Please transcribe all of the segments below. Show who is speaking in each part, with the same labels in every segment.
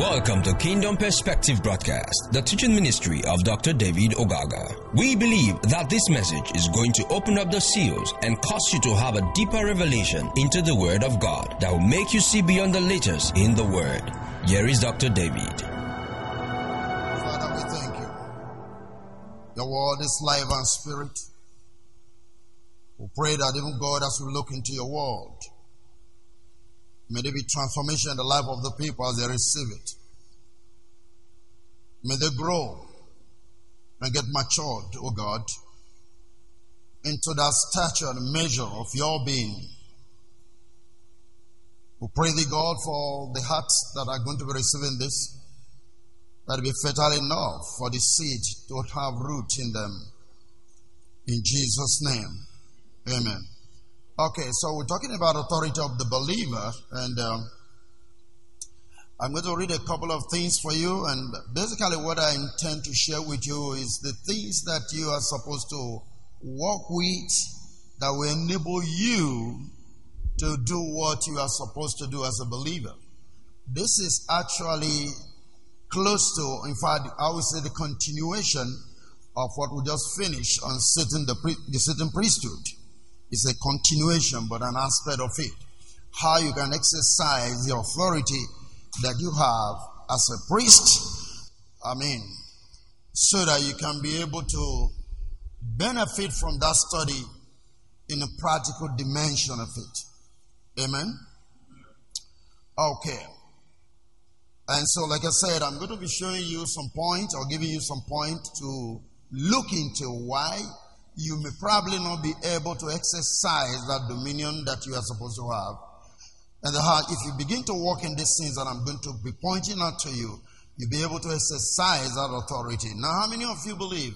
Speaker 1: Welcome to Kingdom Perspective Broadcast, the teaching ministry of Dr. David Ogaga. We believe that this message is going to open up the seals and cause you to have a deeper revelation into the Word of God that will make you see beyond the letters in the Word. Here is Dr. David.
Speaker 2: Father, we thank you. Your word is life and spirit. We pray that even God, as we look into your word, may there be transformation in the life of the people as they receive it. May they grow and get matured, O God, into that stature and measure of your being. We pray thee, God, for the hearts that are going to be receiving this, that be fertile enough for the seed to have root in them. In Jesus' name. Amen. Okay, so we're talking about authority of the believer, and um, I'm going to read a couple of things for you. And basically, what I intend to share with you is the things that you are supposed to walk with that will enable you to do what you are supposed to do as a believer. This is actually close to, in fact, I would say the continuation of what we just finished on Satan, the, the priesthood. It's a continuation, but an aspect of it. How you can exercise the authority that you have as a priest. I mean, so that you can be able to benefit from that study in a practical dimension of it. Amen? Okay. And so, like I said, I'm going to be showing you some points or giving you some points to look into why you may probably not be able to exercise that dominion that you are supposed to have. And how, if you begin to walk in these things that I'm going to be pointing out to you, you'll be able to exercise that authority. Now, how many of you believe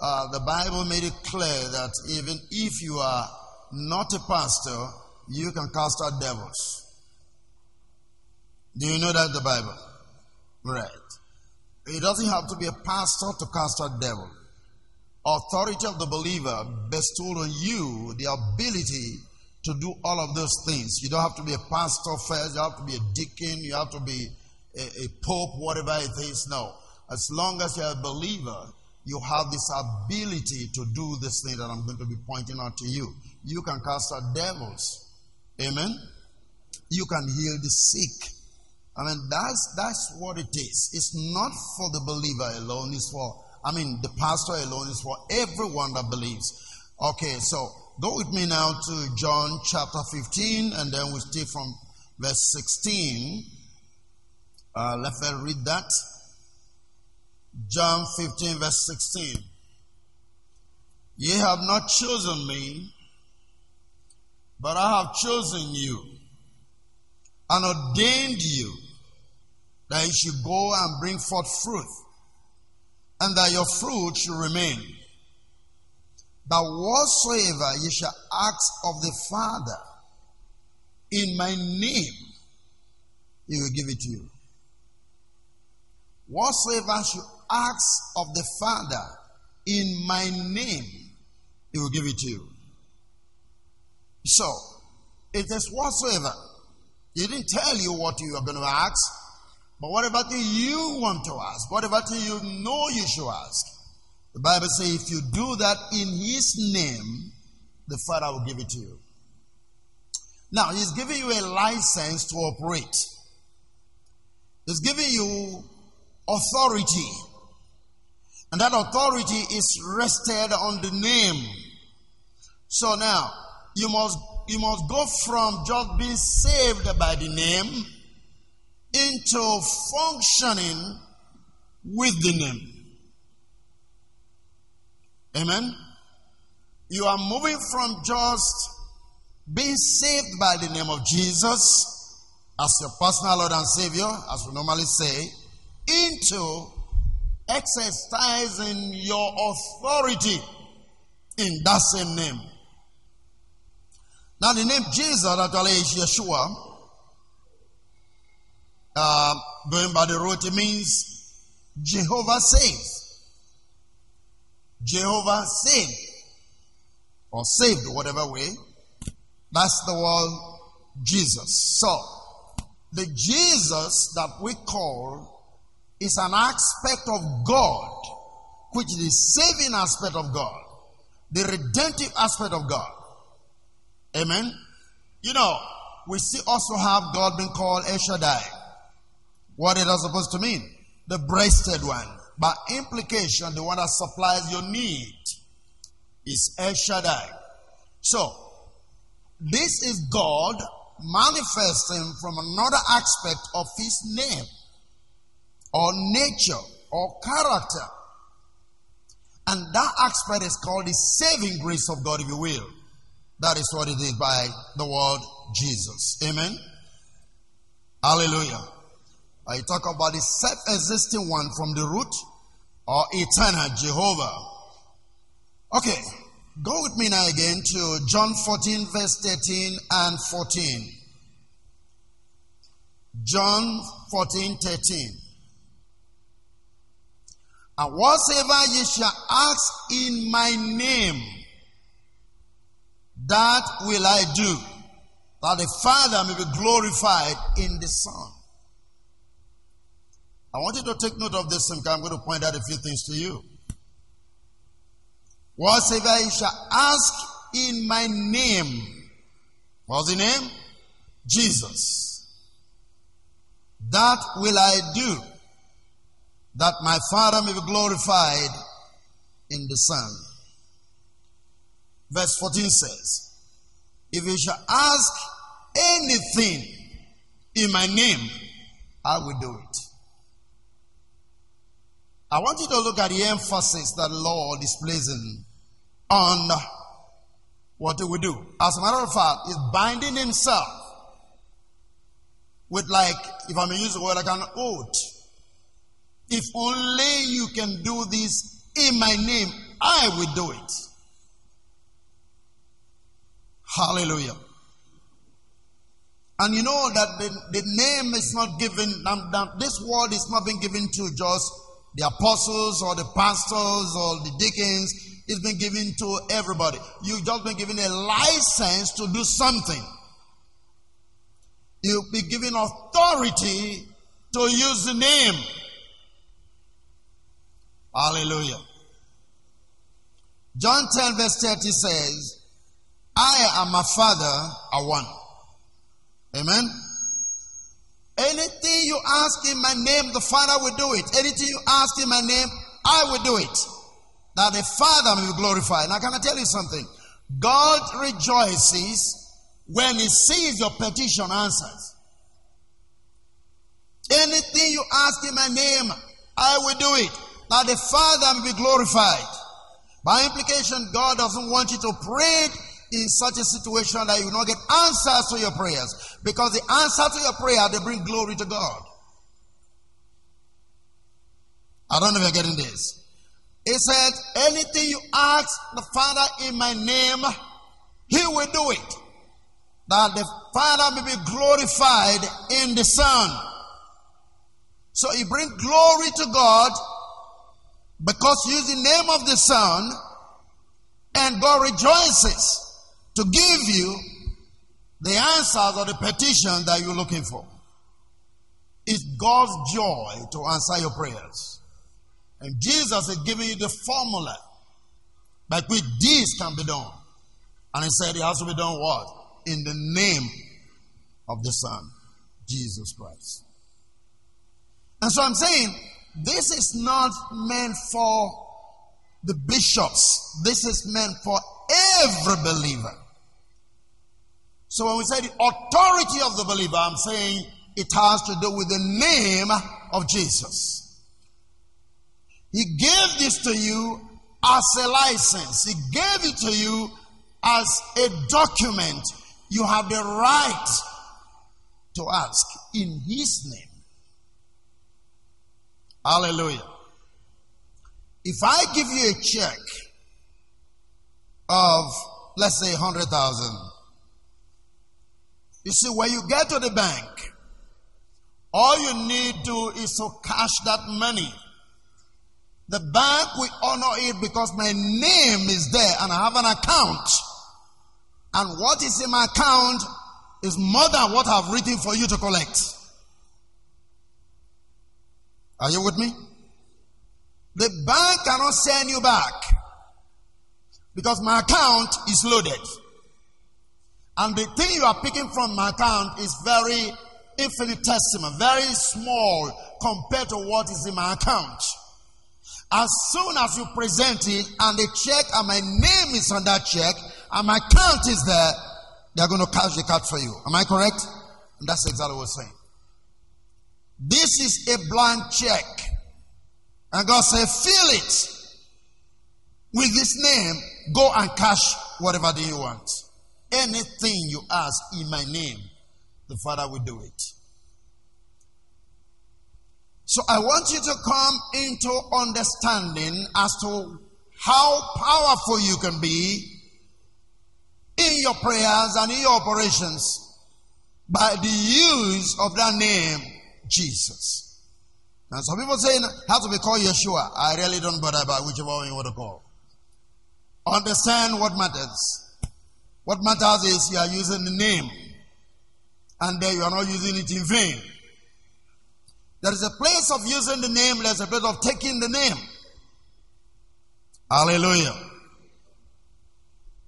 Speaker 2: uh, the Bible made it clear that even if you are not a pastor, you can cast out devils? Do you know that the Bible? Right. It doesn't have to be a pastor to cast out devil. Authority of the believer bestowed on you the ability to do all of those things. You don't have to be a pastor first, you have to be a deacon, you have to be a, a pope, whatever it is. No. As long as you're a believer, you have this ability to do this thing that I'm going to be pointing out to you. You can cast out devils. Amen. You can heal the sick. I mean, that's that's what it is. It's not for the believer alone. It's for, I mean, the pastor alone. is for everyone that believes. Okay, so go with me now to John chapter 15, and then we'll stay from verse 16. Uh, let me read that. John 15, verse 16. Ye have not chosen me, but I have chosen you and ordained you that you should go and bring forth fruit, and that your fruit should remain. That whatsoever ye shall ask of the Father in my name, he will give it to you. Whatsoever you ask of the Father in my name, he will give it to you. So, it is whatsoever. He didn't tell you what you are going to ask, but whatever thing you want to ask, whatever thing you know you should ask. The Bible says if you do that in his name, the Father will give it to you. Now, he's giving you a license to operate. He's giving you authority. And that authority is rested on the name. So now, you must, you must go from just being saved by the name into functioning with the name. Amen. You are moving from just being saved by the name of Jesus as your personal Lord and Savior, as we normally say, into exercising your authority in that same name. Now, the name Jesus actually is Yeshua. Uh, going by the root, it means Jehovah saves. Jehovah saved. Or saved, whatever way. That's the word Jesus. So, the Jesus that we call is an aspect of God, which is the saving aspect of God, the redemptive aspect of God. Amen. You know, we see also have God being called El Shaddai. What it is supposed to mean? The breasted one. By implication, the one that supplies your need is El Shaddai. So, this is God manifesting from another aspect of his name or nature or character. And that aspect is called the saving grace of God, if you will. That is what it is by the word Jesus. Amen. Hallelujah. I talk about the self existing one from the root or eternal Jehovah. Okay, go with me now again to John 14, verse 13 and 14. John 14, 13. And whatsoever ye shall ask in my name, that will I do, that the Father may be glorified in the Son. I want you to take note of this, and I'm going to point out a few things to you. Whatsoever you shall ask in my name, what's the name? Jesus. That will I do, that my Father may be glorified in the Son. Verse 14 says, If you shall ask anything in my name, I will do it. I want you to look at the emphasis that Lord is placing on what do we do. As a matter of fact, he's binding himself with like, if I may use the word like an oath. If only you can do this in my name, I will do it. Hallelujah. And you know that the, the name is not given, this word is not being given to just the apostles or the pastors or the deacons. It's been given to everybody. You've just been given a license to do something. You'll be given authority to use the name. Hallelujah. John 10 verse 30 says, I and my Father are one. Amen. Anything you ask in my name, the Father will do it. Anything you ask in my name, I will do it. That the Father may be glorified. Now, can I tell you something? God rejoices when He sees your petition answered. Anything you ask in my name, I will do it. That the Father may be glorified. By implication, God doesn't want you to pray in such a situation that you will not get answers to your prayers. Because the answer to your prayer, they bring glory to God. I don't know if you're getting this. He said, anything you ask the Father in my name, he will do it. That the Father may be glorified in the Son. So he bring glory to God because use the name of the Son and God rejoices to give you the answers or the petition that you're looking for. It's God's joy to answer your prayers. And Jesus is giving you the formula by which this can be done. And he said it has to be done what? In the name of the Son, Jesus Christ. And so I'm saying this is not meant for the bishops. This is meant for every believer. So when we say the authority of the believer, I'm saying it has to do with the name of Jesus. He gave this to you as a license. He gave it to you as a document. You have the right to ask in His name. Hallelujah. If I give you a check of, let's say, 100,000, you see, when you get to the bank, all you need to is to cash that money. The bank will honor it because my name is there and I have an account. And what is in my account is more than what I've written for you to collect. Are you with me? The bank cannot send you back because my account is loaded. And the thing you are picking from my account is very infinitesimal, very small compared to what is in my account. As soon as you present it and the check and my name is on that check and my account is there, they're going to cash the card for you. Am I correct? And that's exactly what I'm saying. This is a blank check. And God said, fill it with this name. Go and cash whatever do you want. Anything you ask in my name, the Father will do it. So I want you to come into understanding as to how powerful you can be in your prayers and in your operations by the use of that name, Jesus. Now, some people say, how to be called Yeshua. I really don't bother about whichever one you want to call. Understand what matters. What matters is you are using the name, and you are not using it in vain. There is a place of using the name, there's a place of taking the name. Hallelujah.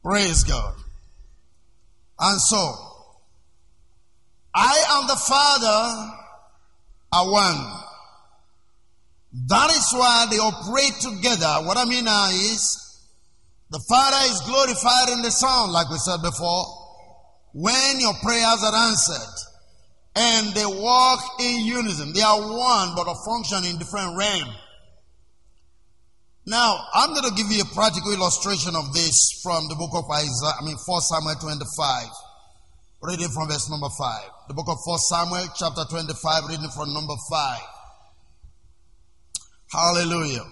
Speaker 2: Praise God. And so, I and the Father are one. That is why they operate together. What I mean now is, the Father is glorified in the Son, like we said before, when your prayers are answered and they walk in unison. They are one, but are functioning in different realms. Now, I'm going to give you a practical illustration of this from the book of Isaiah, I mean, 4 Samuel 25, reading from verse number 5. The book of 4 Samuel, chapter 25, reading from number 5. Hallelujah.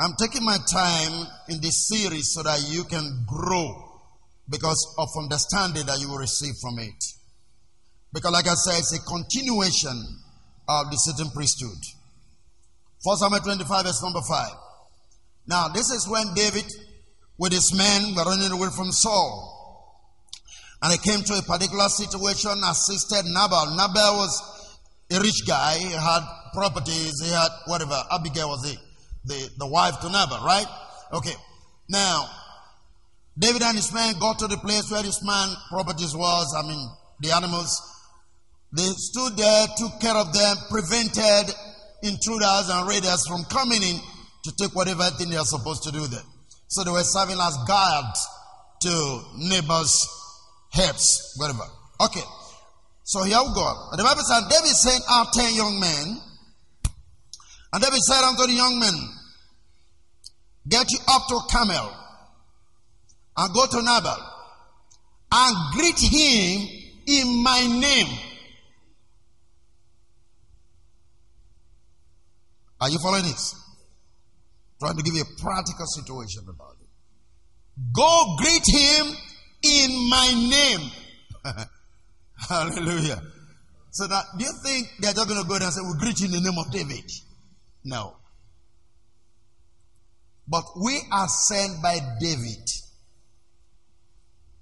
Speaker 2: I'm taking my time in this series so that you can grow because of understanding that you will receive from it. Because, like I said, it's a continuation of the certain priesthood. 1 Samuel 25, verse number 5. Now, this is when David, with his men, were running away from Saul. And he came to a particular situation, assisted Nabal. Nabal was a rich guy. He had properties. He had whatever. Abigail was the, the, the wife to Nabal, right? Okay. Now, David and his men got to the place where his man properties was. I mean, the animals. They stood there, took care of them, prevented intruders and raiders from coming in to take whatever thing they are supposed to do there. So they were serving as guards to neighbors' heads, whatever. Okay. So here we go. The Bible said, David sent out ten young men. And David said unto the young men, Get you up to Carmel and go to Nabal and greet him in my name. Are you following this? Trying to give you a practical situation about it. Go greet him in my name. Hallelujah. So that do you think they're just going to go there and say, "We greet you in the name of David"? No. But we are sent by David.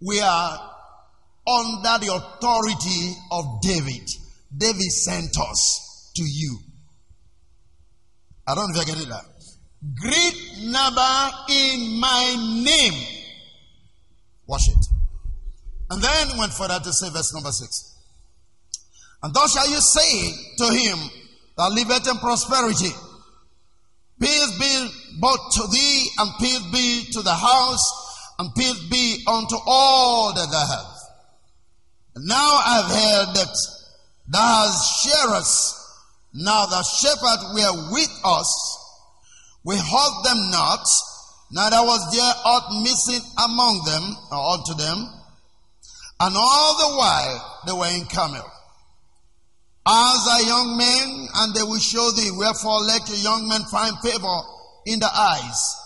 Speaker 2: We are under the authority of David. David sent us to you. I don't know if I get it that. Great number in my name. Wash it. And then went further to say verse number six. And thus shall you say to him that liveth in prosperity, Peace be both to thee, and peace be to the house, and peace be unto all that thou hast. Now I've heard that thou hast sharest now the shepherds were with us. We hurt them not, neither was there aught missing among them or unto them. And all the while they were in Carmel. As a young man, and they will show thee, wherefore let your young men find favor in the eyes.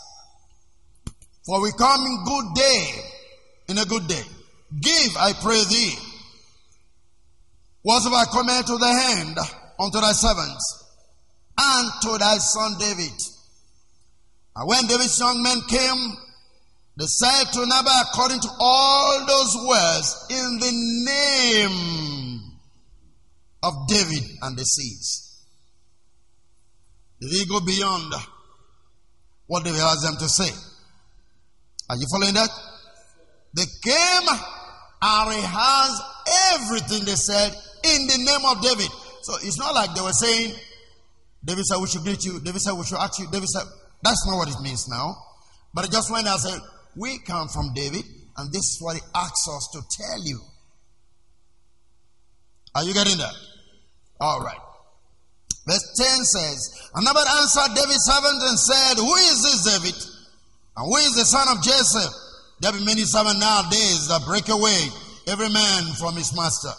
Speaker 2: For we come in good day, in a good day. Give, I pray thee, whatsoever cometh to the hand unto thy servants and to thy son David. And when David's young men came, they said to Nabal according to all those words in the name of David and the seas. Did he go beyond what David asked them to say? Are you following that? They came and rehearsed everything they said in the name of David. So it's not like they were saying, David said we should greet you, David said we should ask you, David said, that's not what it means now. But it just when I said, we come from David, and this is what he asks us to tell you. Are you getting that? All right. Verse 10 says, Another answered David's servant and said, Who is this David? And who is the son of Jesse? There be many servants nowadays that break away every man from his master.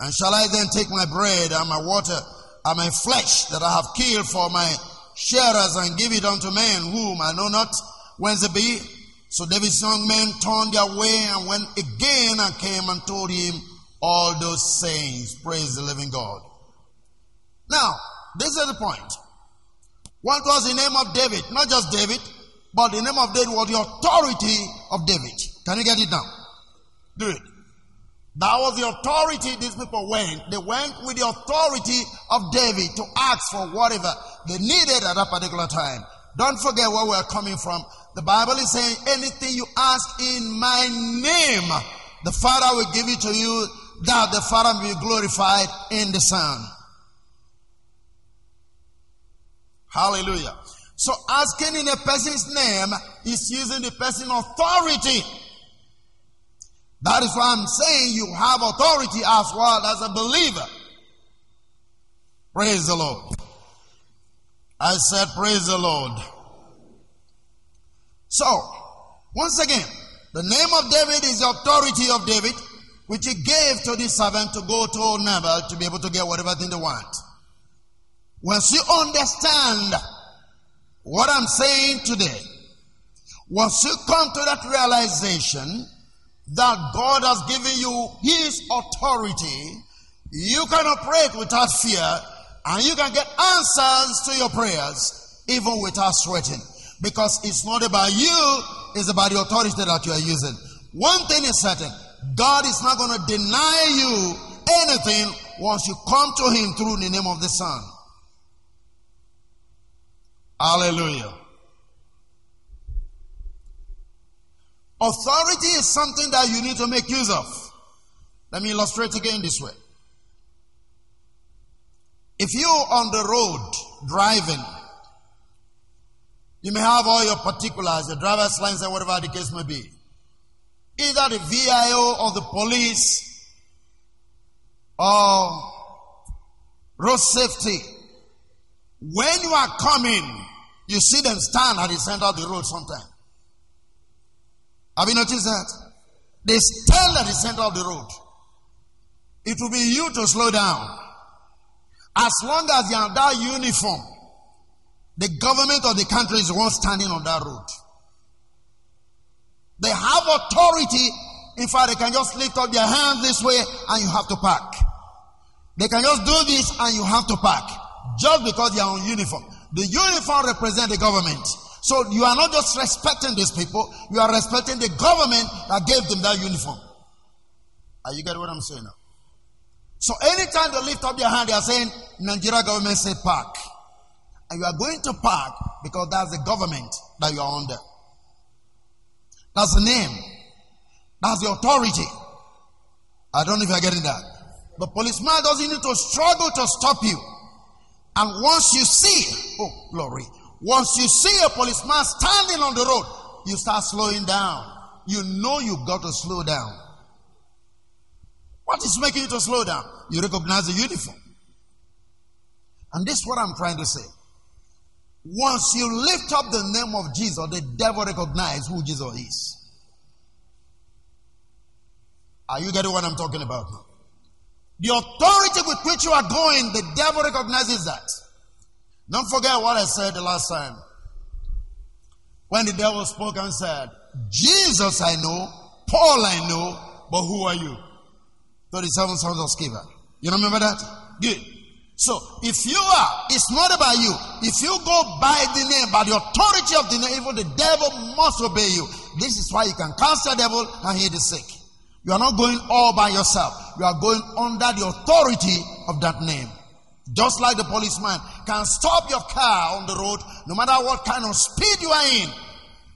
Speaker 2: And shall I then take my bread and my water and my flesh that I have killed for my sharers and give it unto men whom I know not whence they be? So David's young men turned their way and went again and came and told him all those sayings. Praise the living God. Now, this is the point. What was the name of David? Not just David, but the name of David was the authority of David. Can you get it now? Do it. That was the authority these people went. They went with the authority of David to ask for whatever they needed at that particular time. Don't forget where we're coming from. The Bible is saying, anything you ask in my name, the Father will give it to you, that the Father will be glorified in the Son. Hallelujah. So asking in a person's name is using the person's authority. That is why I'm saying you have authority as well as a believer. Praise the Lord. I said, Praise the Lord. So, once again, the name of David is the authority of David, which he gave to the servant to go to Nabal to be able to get whatever thing they want. Once you understand what I'm saying today, once you come to that realization that God has given you His authority, you can operate without fear and you can get answers to your prayers even without sweating. Because it's not about you, it's about the authority that you are using. One thing is certain God is not going to deny you anything once you come to Him through the name of the Son. Hallelujah. Authority is something that you need to make use of. Let me illustrate again this way. If you're on the road driving, you may have all your particulars, your driver's license, whatever the case may be. Either the VIO or the police or road safety. When you are coming, you see them stand at the center of the road sometimes. Have you noticed that? They stand at the center of the road. It will be you to slow down. As long as you're in that uniform, the government of the country is one standing on that road. They have authority. In fact, they can just lift up their hands this way and you have to park. They can just do this and you have to park. Just because they are on uniform. The uniform represents the government. So you are not just respecting these people, you are respecting the government that gave them that uniform. Are you getting what I'm saying now? So anytime they lift up their hand, they are saying, Nigeria government say park. And you are going to park because that's the government that you are under. That's the name. That's the authority. I don't know if you're getting that. The policeman doesn't need to struggle to stop you. And once you see, oh, glory, once you see a policeman standing on the road, you start slowing down. You know you've got to slow down. What is making you to slow down? You recognize the uniform. And this is what I'm trying to say. Once you lift up the name of Jesus, the devil recognizes who Jesus is. Are you getting what I'm talking about The authority with which you are going, the devil recognizes that. Don't forget what I said the last time. When the devil spoke and said, Jesus I know, Paul I know, but who are you? 37 sons of Sceva. You remember that? Good. So, if you are, it's not about you. If you go by the name, by the authority of the name, even the devil must obey you. This is why you can cast the devil and heal the sick. You are not going all by yourself. You are going under the authority of that name. Just like the policeman can stop your car on the road, no matter what kind of speed you are in,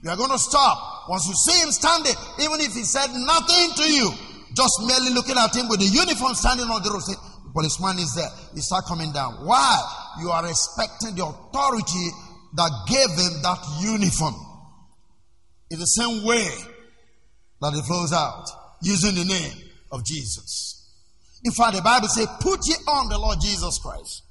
Speaker 2: you are going to stop. Once you see him standing, even if he said nothing to you, just merely looking at him with the uniform standing on the road, say, the policeman is there. You start coming down. Why? You are respecting the authority that gave him that uniform. In the same way that it flows out, using the name of Jesus. In fact, the Bible says, put ye on the Lord Jesus Christ.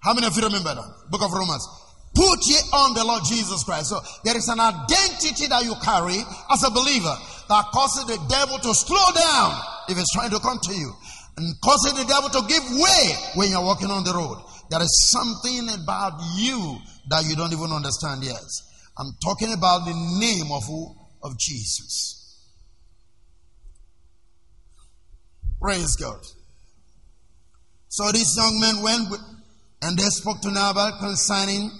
Speaker 2: How many of you remember that? Book of Romans. Put ye on the Lord Jesus Christ. So there is an identity that you carry as a believer that causes the devil to slow down if he's trying to come to you and causes the devil to give way when you're walking on the road. There is something about you that you don't even understand yet. I'm talking about the name of who? Of Jesus. Praise God. So these young men went with, and they spoke to Nabal concerning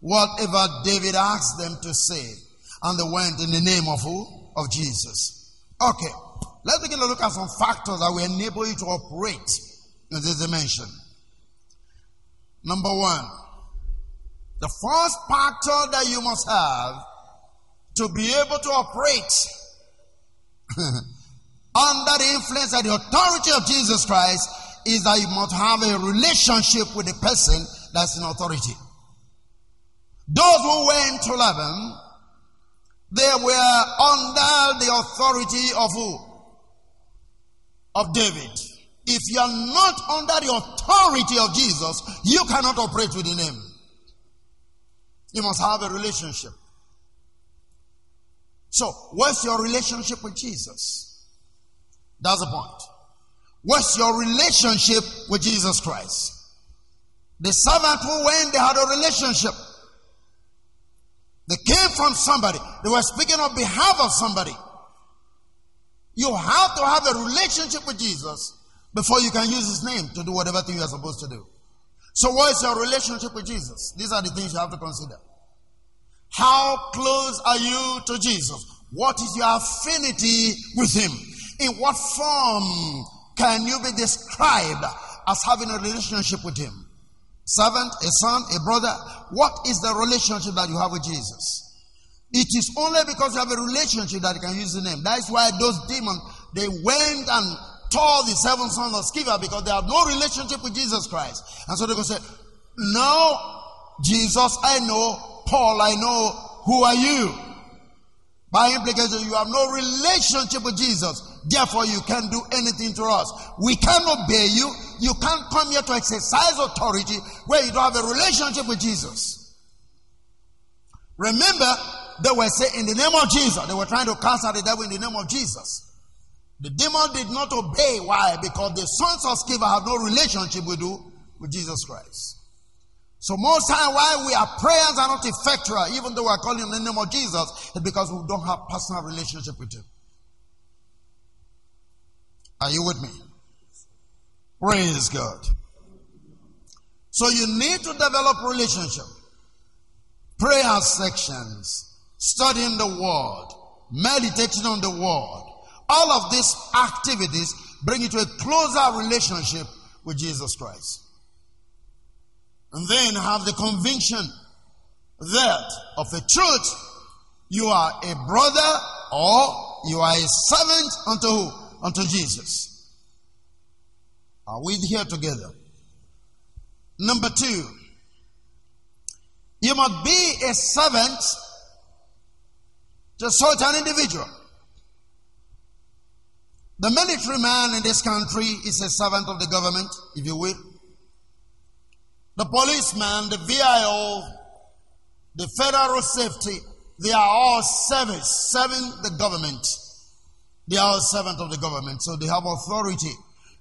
Speaker 2: whatever David asked them to say. And they went in the name of who? Of Jesus. Okay. Let's begin to look at some factors that will enable you to operate in this dimension. Number one, the first factor that you must have to be able to operate under the influence and the authority of Jesus Christ is that you must have a relationship with the person that's in authority. Those who went to Laban, they were under the authority of who? Of David. If you are not under the authority of Jesus, you cannot operate within him. You must have a relationship. So, what's your relationship with Jesus? That's the point. What's your relationship with Jesus Christ? The servant who went, they had a relationship. They came from somebody. They were speaking on behalf of somebody. You have to have a relationship with Jesus before you can use his name to do whatever thing you are supposed to do. So, what is your relationship with Jesus? These are the things you have to consider. How close are you to Jesus? What is your affinity with him? In what form can you be described as having a relationship with Him? Servant, a son, a brother. What is the relationship that you have with Jesus? It is only because you have a relationship that you can use the name. That is why those demons they went and tore the seven sons of Sceva because they have no relationship with Jesus Christ. And so they could say, No, Jesus, I know, Paul, I know, who are you? By implication, you have no relationship with Jesus. Therefore, you can't do anything to us. We can't obey you. You can't come here to exercise authority where you don't have a relationship with Jesus. Remember, they were saying in the name of Jesus, they were trying to cast out the devil in the name of Jesus. The demon did not obey. Why? Because the sons of Sceva have no relationship with who? With Jesus Christ. So most time why we are prayers are not effectual, even though we are calling in the name of Jesus, is because we don't have personal relationship with Him. Are you with me? Praise God. So you need to develop relationship. Prayer sections, studying the word, meditating on the word. All of these activities bring you to a closer relationship with Jesus Christ. And then have the conviction that of a truth you are a brother or you are a servant unto who? Unto Jesus. Are we here together? Number two, you must be a servant to such an individual. The military man in this country is a servant of the government, if you will. The policeman, the VIO, the federal safety, they are all service, serving the government. They are a servant of the government, so they have authority.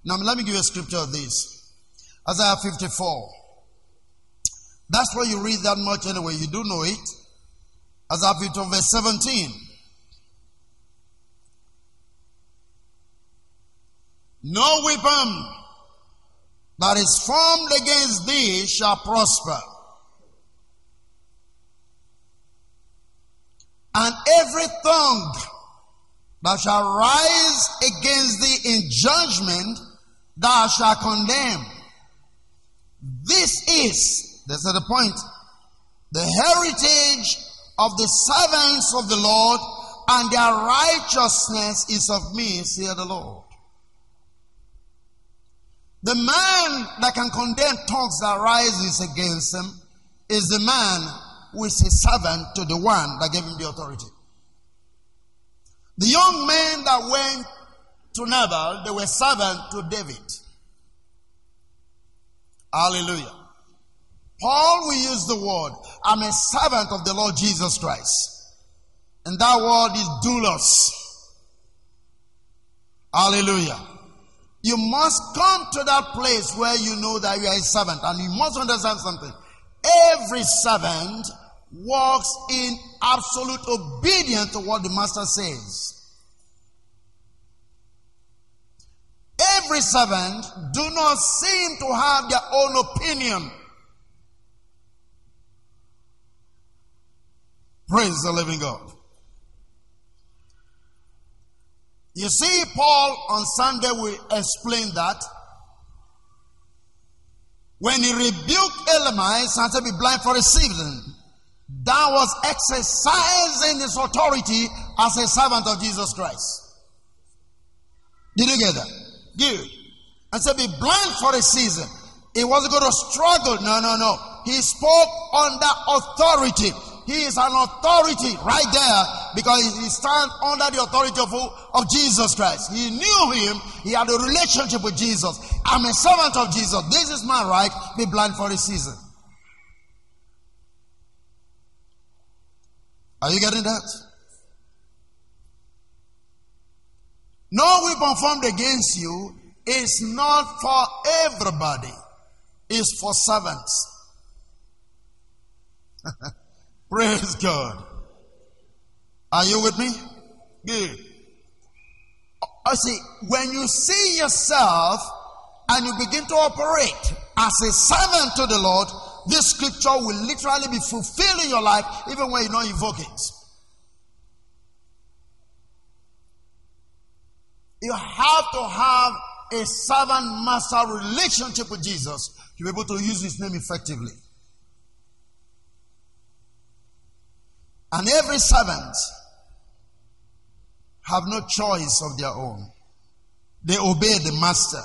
Speaker 2: Now, let me give you a scripture of this Isaiah 54. That's why you read that much anyway. You do know it. Isaiah 54, verse 17. No weapon that is formed against thee shall prosper. And every tongue Thou shalt rise against thee in judgment, thou shalt condemn. This is, that's at the point, the heritage of the servants of the Lord, and their righteousness is of me, saith the Lord. The man that can condemn tongues that rises against him is the man who is a servant to the one that gave him the authority. The young men that went to Nabal, they were servant to David. Hallelujah. Paul will use the word, I'm a servant of the Lord Jesus Christ. And that word is doulos. Hallelujah. You must come to that place where you know that you are a servant. And you must understand something. Every servant walks in absolute obedience to what the master says. Every servant do not seem to have their own opinion. Praise the living God. You see, Paul on Sunday will explain that. When he rebuked Elymas and said, Be blind for a season, that was exercising his authority as a servant of Jesus Christ. Did you get that? Good. And said, Be blind for a season. He wasn't going to struggle. No, no, no. He spoke under authority. He is an authority right there because he stands under the authority of, of Jesus Christ. He knew him. He had a relationship with Jesus. I'm a servant of Jesus. This is my right. Be blind for a season. Are you getting that? No weapon formed against you is not for everybody. It's for servants. Praise God. Are you with me? Good. I see, when you see yourself and you begin to operate as a servant to the Lord, this scripture will literally be fulfilled in your life even when you don't invoke it. You have to have a servant master relationship with Jesus to be able to use his name effectively. And every servant have no choice of their own. They obey the master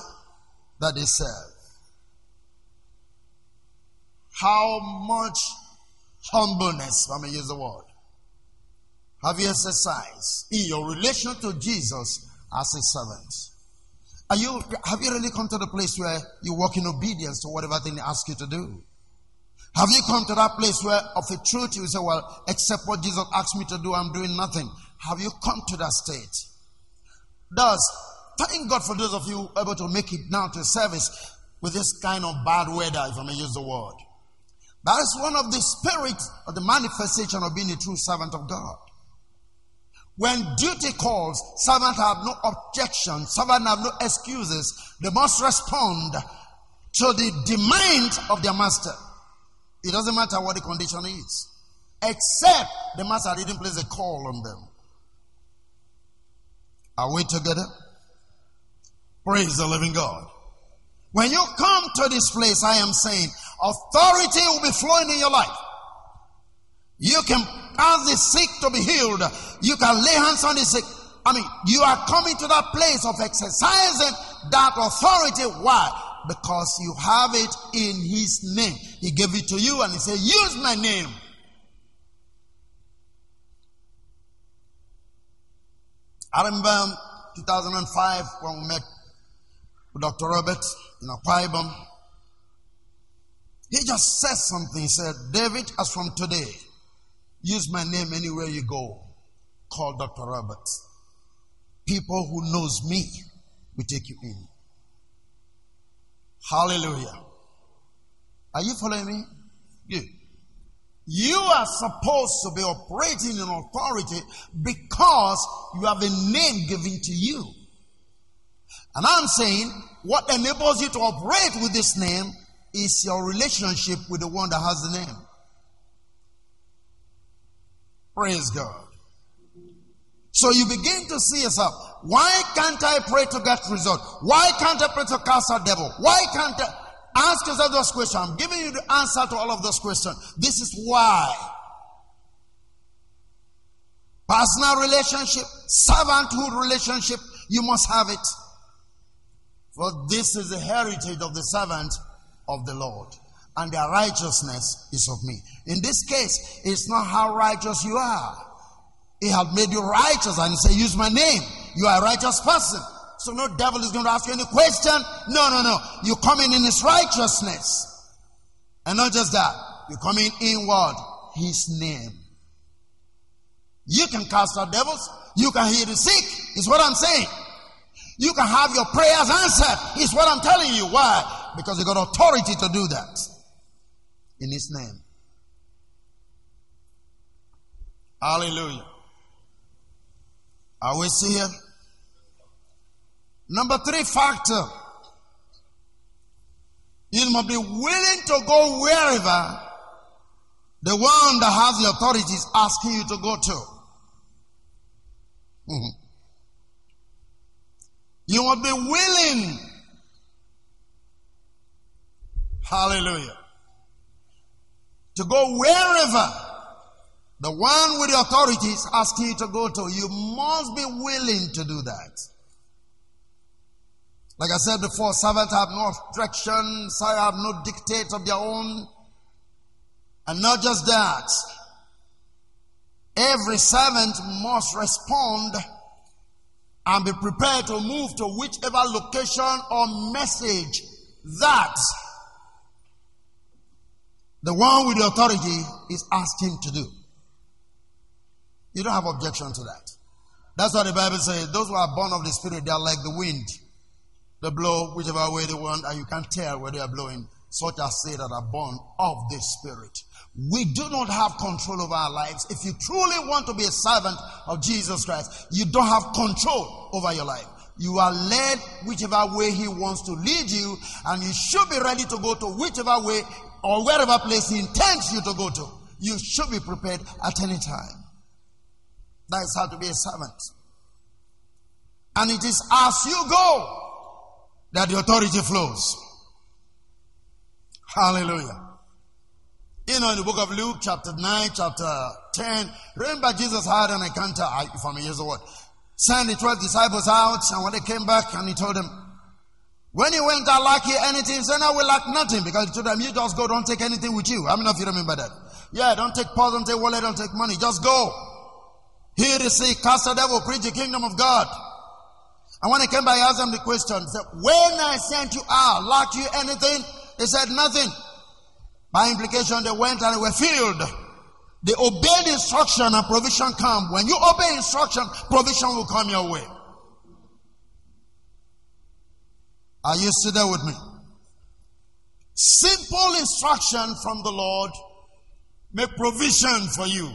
Speaker 2: that they serve. How much humbleness, I may use the word, have you exercised in your relation to Jesus as a servant? Are you, have you really come to the place where you walk in obedience to whatever thing he asks you to do? Have you come to that place where of a truth you say, well, except what Jesus asked me to do, I'm doing nothing. Have you come to that state? Thus, thank God for those of you able to make it now to service with this kind of bad weather, if I may use the word. That is one of the spirits of the manifestation of being a true servant of God. When duty calls, servants have no objection, servants have no excuses. They must respond to the demand of their master. It doesn't matter what the condition is, except the master didn't place a call on them. Are we together? Praise the living God. When you come to this place, I am saying authority will be flowing in your life. You can ask the sick to be healed. You can lay hands on the sick. I mean, you are coming to that place of exercising that authority. Why? Because you have it in His name. He gave it to you and He said, Use my name. I remember 2005 when we met with Dr. Robert in Akwa Ibom. He just said something. He said, David, as from today, use my name anywhere you go. Call Dr. Robert. People who knows me will take you in. Hallelujah. Are you following me? Good. You are supposed to be operating in authority because you have a name given to you. And I'm saying what enables you to operate with this name is your relationship with the one that has the name. Praise God. So you begin to see yourself. Why can't I pray to get result? Why can't I pray to cast out devil? Why can't I? Ask yourself those questions. I'm giving you the answer to all of those questions. This is why. Personal relationship, servanthood relationship, you must have it. For this is the heritage of the servant of the Lord, and their righteousness is of me. In this case, it's not how righteous you are. He has made you righteous, and he said, Use my name. You are a righteous person. So no devil is going to ask you any question. No, no, no. You come in in his righteousness. And not just that. You come in in what? His name. You can cast out devils. You can heal the sick. Is what I'm saying. You can have your prayers answered. Is what I'm telling you. Why? Because you got authority to do that. In his name. Hallelujah. Are we here? Number three factor. You must be willing to go wherever the one that has the authority is asking you to go to. Mm-hmm. You must be willing. Hallelujah. To go wherever the one with the authority is asking you to go to. You must be willing to do that. Like I said before, servants have no obstructions, servants have no dictate of their own. And not just that, every servant must respond and be prepared to move to whichever location or message that the one with the authority is asking to do. You don't have objection to that. That's what the Bible says. Those who are born of the Spirit, they are like the wind. They blow whichever way they want, and you can't tell where they are blowing. Such as say that are born of the Spirit. We do not have control over our lives. If you truly want to be a servant of Jesus Christ, you don't have control over your life. You are led whichever way He wants to lead you, and you should be ready to go to whichever way or wherever place He intends you to go to. You should be prepared at any time. That is how to be a servant. And it is as you go that the authority flows. Hallelujah. You know, in the book of Luke, chapter 9, chapter 10, remember Jesus had an encounter, if I may use the word, sent the 12 disciples out, and when they came back, and he told them, when he went out, lack you anything? He said, no, we lack nothing, because he told them, you just go, don't take anything with you. How many of you remember that? Yeah, don't take purse, don't take wallet, don't take money, just go. Heal the sick, cast the devil, preach the kingdom of God. And when he came back, he asked them the question. He said, When I sent you out, lacked you anything? They said, Nothing. By implication, they went and were filled. They obeyed instruction and provision come. When you obey instruction, provision will come your way. Are you still there with me? Simple instruction from the Lord make provision for you.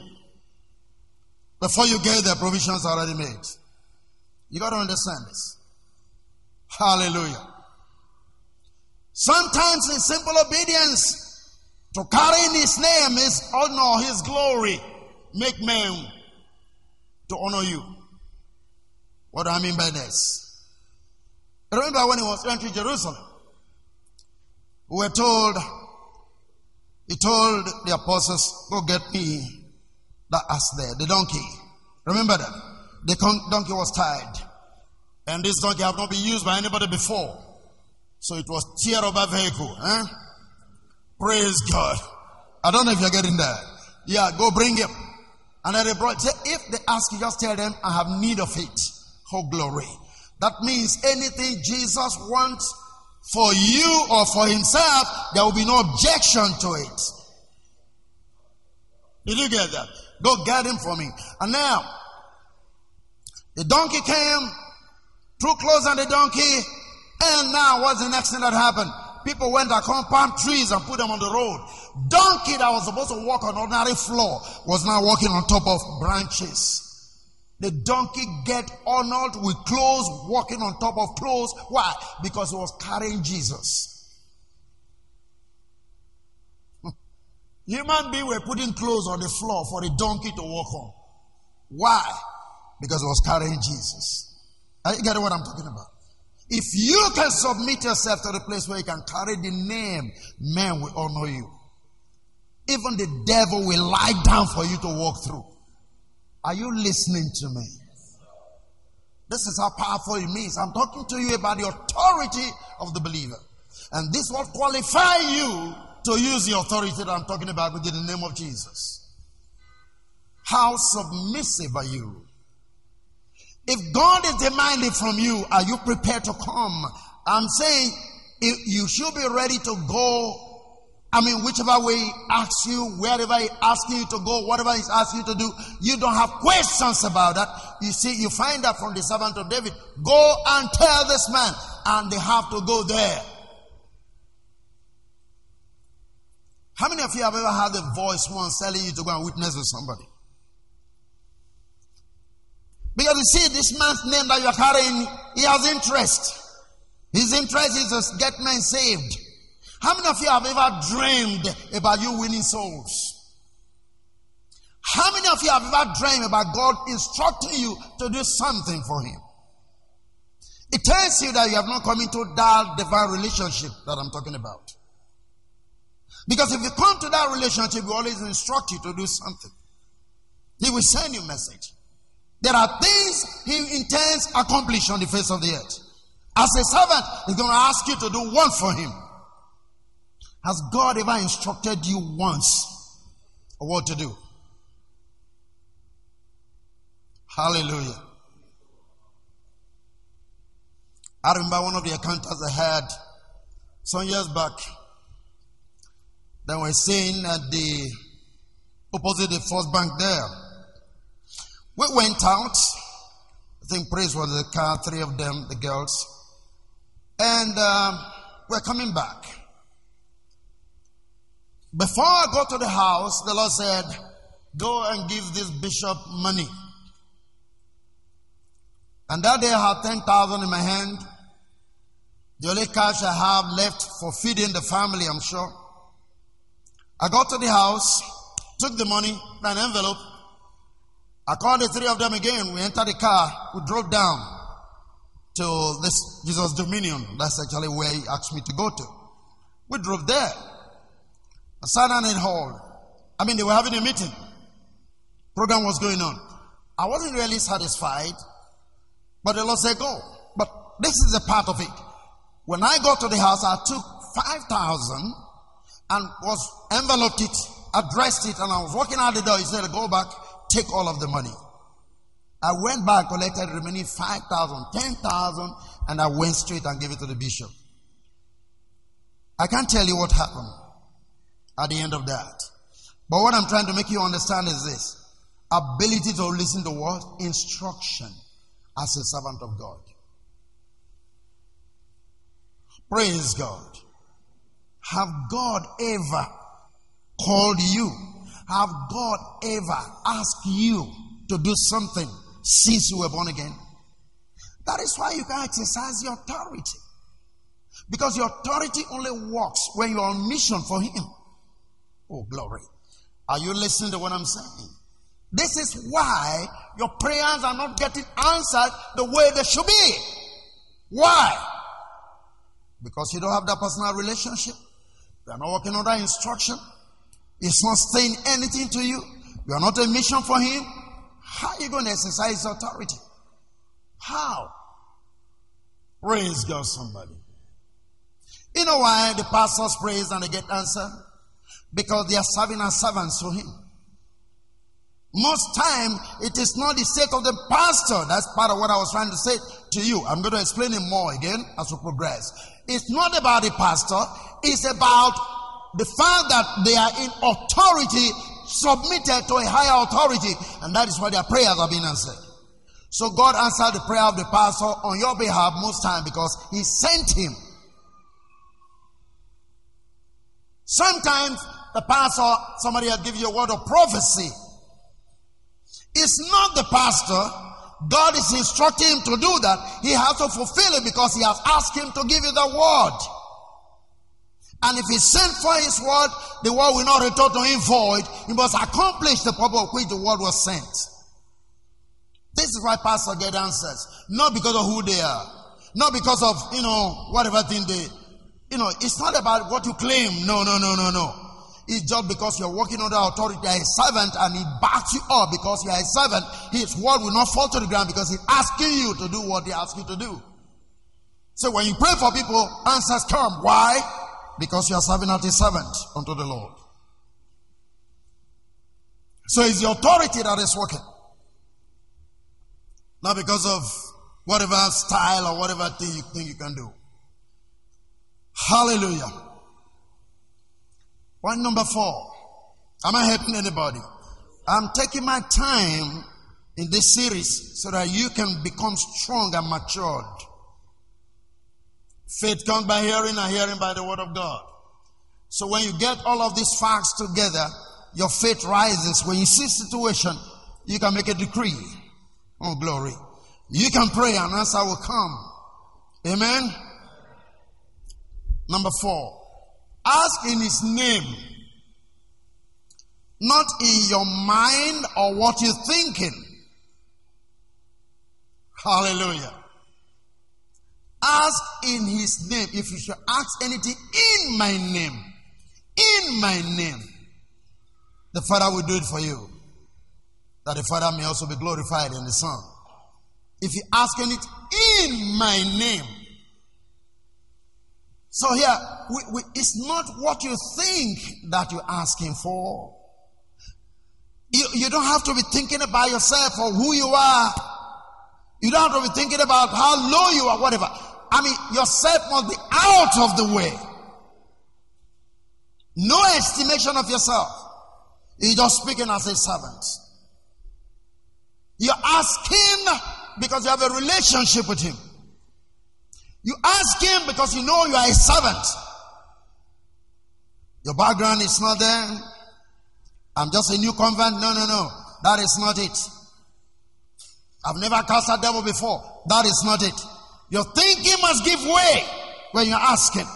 Speaker 2: Before you get there, provisions are already made. You got to understand this. Hallelujah. Sometimes in simple obedience, to carry in his name, his honor, his glory, make men to honor you. What do I mean by this? Remember when he was entering Jerusalem, we were told, he told the apostles, go get me that ass there, the donkey. Remember that? The donkey was tied. And this donkey have not been used by anybody before. So it was tear over vehicle. Eh? Praise God. I don't know if you're getting that. Yeah, go bring him. And then they brought, if they ask you, just tell them, I have need of it. Oh, glory. That means anything Jesus wants for you or for himself, there will be no objection to it. Did you get that? Go get him for me. And now, the donkey came, threw clothes on the donkey, and now what's the next thing that happened? People went and cut palm trees and put them on the road. Donkey that was supposed to walk on ordinary floor was now walking on top of branches. The donkey get honored with clothes, walking on top of clothes. Why? Because he was carrying Jesus. Human beings were putting clothes on the floor for the donkey to walk on. Why? Because it was carrying Jesus. Are you getting what I'm talking about? If you can submit yourself to the place where you can carry the name, men will honor you. Even the devil will lie down for you to walk through. Are you listening to me? This is how powerful it means. I'm talking to you about the authority of the believer. And this will qualify you to use the authority that I'm talking about within the name of Jesus. How submissive are you? If God is demanding from you, are you prepared to come? I'm saying you should be ready to go. I mean, whichever way he asks you, wherever he asks you to go, whatever he's asking you to do, you don't have questions about that. You see, you find that from the servant of David. Go and tell this man, and they have to go there. How many of you have ever had a voice once telling you to go and witness with somebody? Because you see, this man's name that you're carrying, he has interest. His interest is to get men saved. How many of you have ever dreamed about you winning souls? How many of you have ever dreamed about God instructing you to do something for Him? It tells you that you have not come into that divine relationship that I'm talking about. Because if you come to that relationship, He always instruct you to do something. He will send you a message. There are things he intends to accomplish on the face of the earth. As a servant, he's going to ask you to do one for him. Has God ever instructed you once of what to do? Hallelujah. I remember one of the encounters I had some years back. They were saying at the opposite the first bank there we went out. I think Praise was the car, three of them, the girls. And uh, we're coming back. Before I go to the house, the Lord said, Go and give this bishop money. And that day I had 10,000 in my hand. The only cash I have left for feeding the family, I'm sure. I got to the house, took the money, an envelope, I called the three of them again. We entered the car. We drove down to this Jesus Dominion. That's actually where he asked me to go to. We drove there. Sat down in hall. I mean, they were having a meeting. Program was going on. I wasn't really satisfied, but the Lord said, go. But this is a part of it. When I got to the house, I took 5,000 and was enveloped it, addressed it, and I was walking out the door. He said, go back take all of the money. I went back, collected remaining 5,000, 10,000, and I went straight and gave it to the bishop. I can't tell you what happened at the end of that. But what I'm trying to make you understand is this ability to listen to what? Instruction as a servant of God. Praise God. Have God ever called you have God ever asked you to do something since you were born again? That is why you can exercise your authority. Because your authority only works when you're on mission for Him. Oh, glory. Are you listening to what I'm saying? This is why your prayers are not getting answered the way they should be. Why? Because you don't have that personal relationship. You are not working on that instruction. It's not saying anything to you. You are not a mission for him. How are you going to exercise authority? How? Praise God, somebody. You know why the pastors praise and they get answer? Because they are serving as servants to him. Most time, it is not the sake of the pastor. That's part of what I was trying to say to you. I'm going to explain it more again as we progress. It's not about the pastor. It's about the fact that they are in authority submitted to a higher authority, and that is why their prayers are being answered. So God answered the prayer of the pastor on your behalf most time because he sent him. Sometimes the pastor, somebody will give you a word of prophecy. It's not the pastor. God is instructing him to do that. He has to fulfill it because he has asked him to give you the word. And if he sent for his word, the word will not return to him void. He must accomplish the purpose of which the word was sent. This is why pastors get answers. Not because of who they are. Not because of, you know, whatever thing they, you know, it's not about what you claim. No, no, no, no, no. It's just because you're working under authority, you're a servant, and he backs you up because you're a servant. His word will not fall to the ground because he's asking you to do what he asks you to do. So when you pray for people, answers come. Why? Because you are serving as a servant unto the Lord. So it's the authority that is working. Not because of whatever style or whatever thing you think you can do. Hallelujah. Point number four. Am I helping anybody? I'm taking my time in this series so that you can become strong and matured. Faith comes by hearing and hearing by the word of God. So when you get all of these facts together, your faith rises. When you see situation, you can make a decree. Oh, glory. You can pray and answer will come. Amen. Number four. Ask in his name. Not in your mind or what you're thinking. Hallelujah. Ask in his name. If you should ask anything in my name, in my name, the Father will do it for you. That the Father may also be glorified in the Son. If you ask it in my name. So here, we, we, it's not what you think that you're asking for. You, you don't have to be thinking about yourself or who you are. You don't have to be thinking about how low you are, whatever. I mean, yourself must be out of the way. No estimation of yourself. You're just speaking as a servant. You're asking because you have a relationship with him. You ask him because you know you are a servant. Your background is not there. I'm just a new convert. No, no, no. That is not it. I've never cast a devil before. That is not it. Your thinking must give way when you ask him.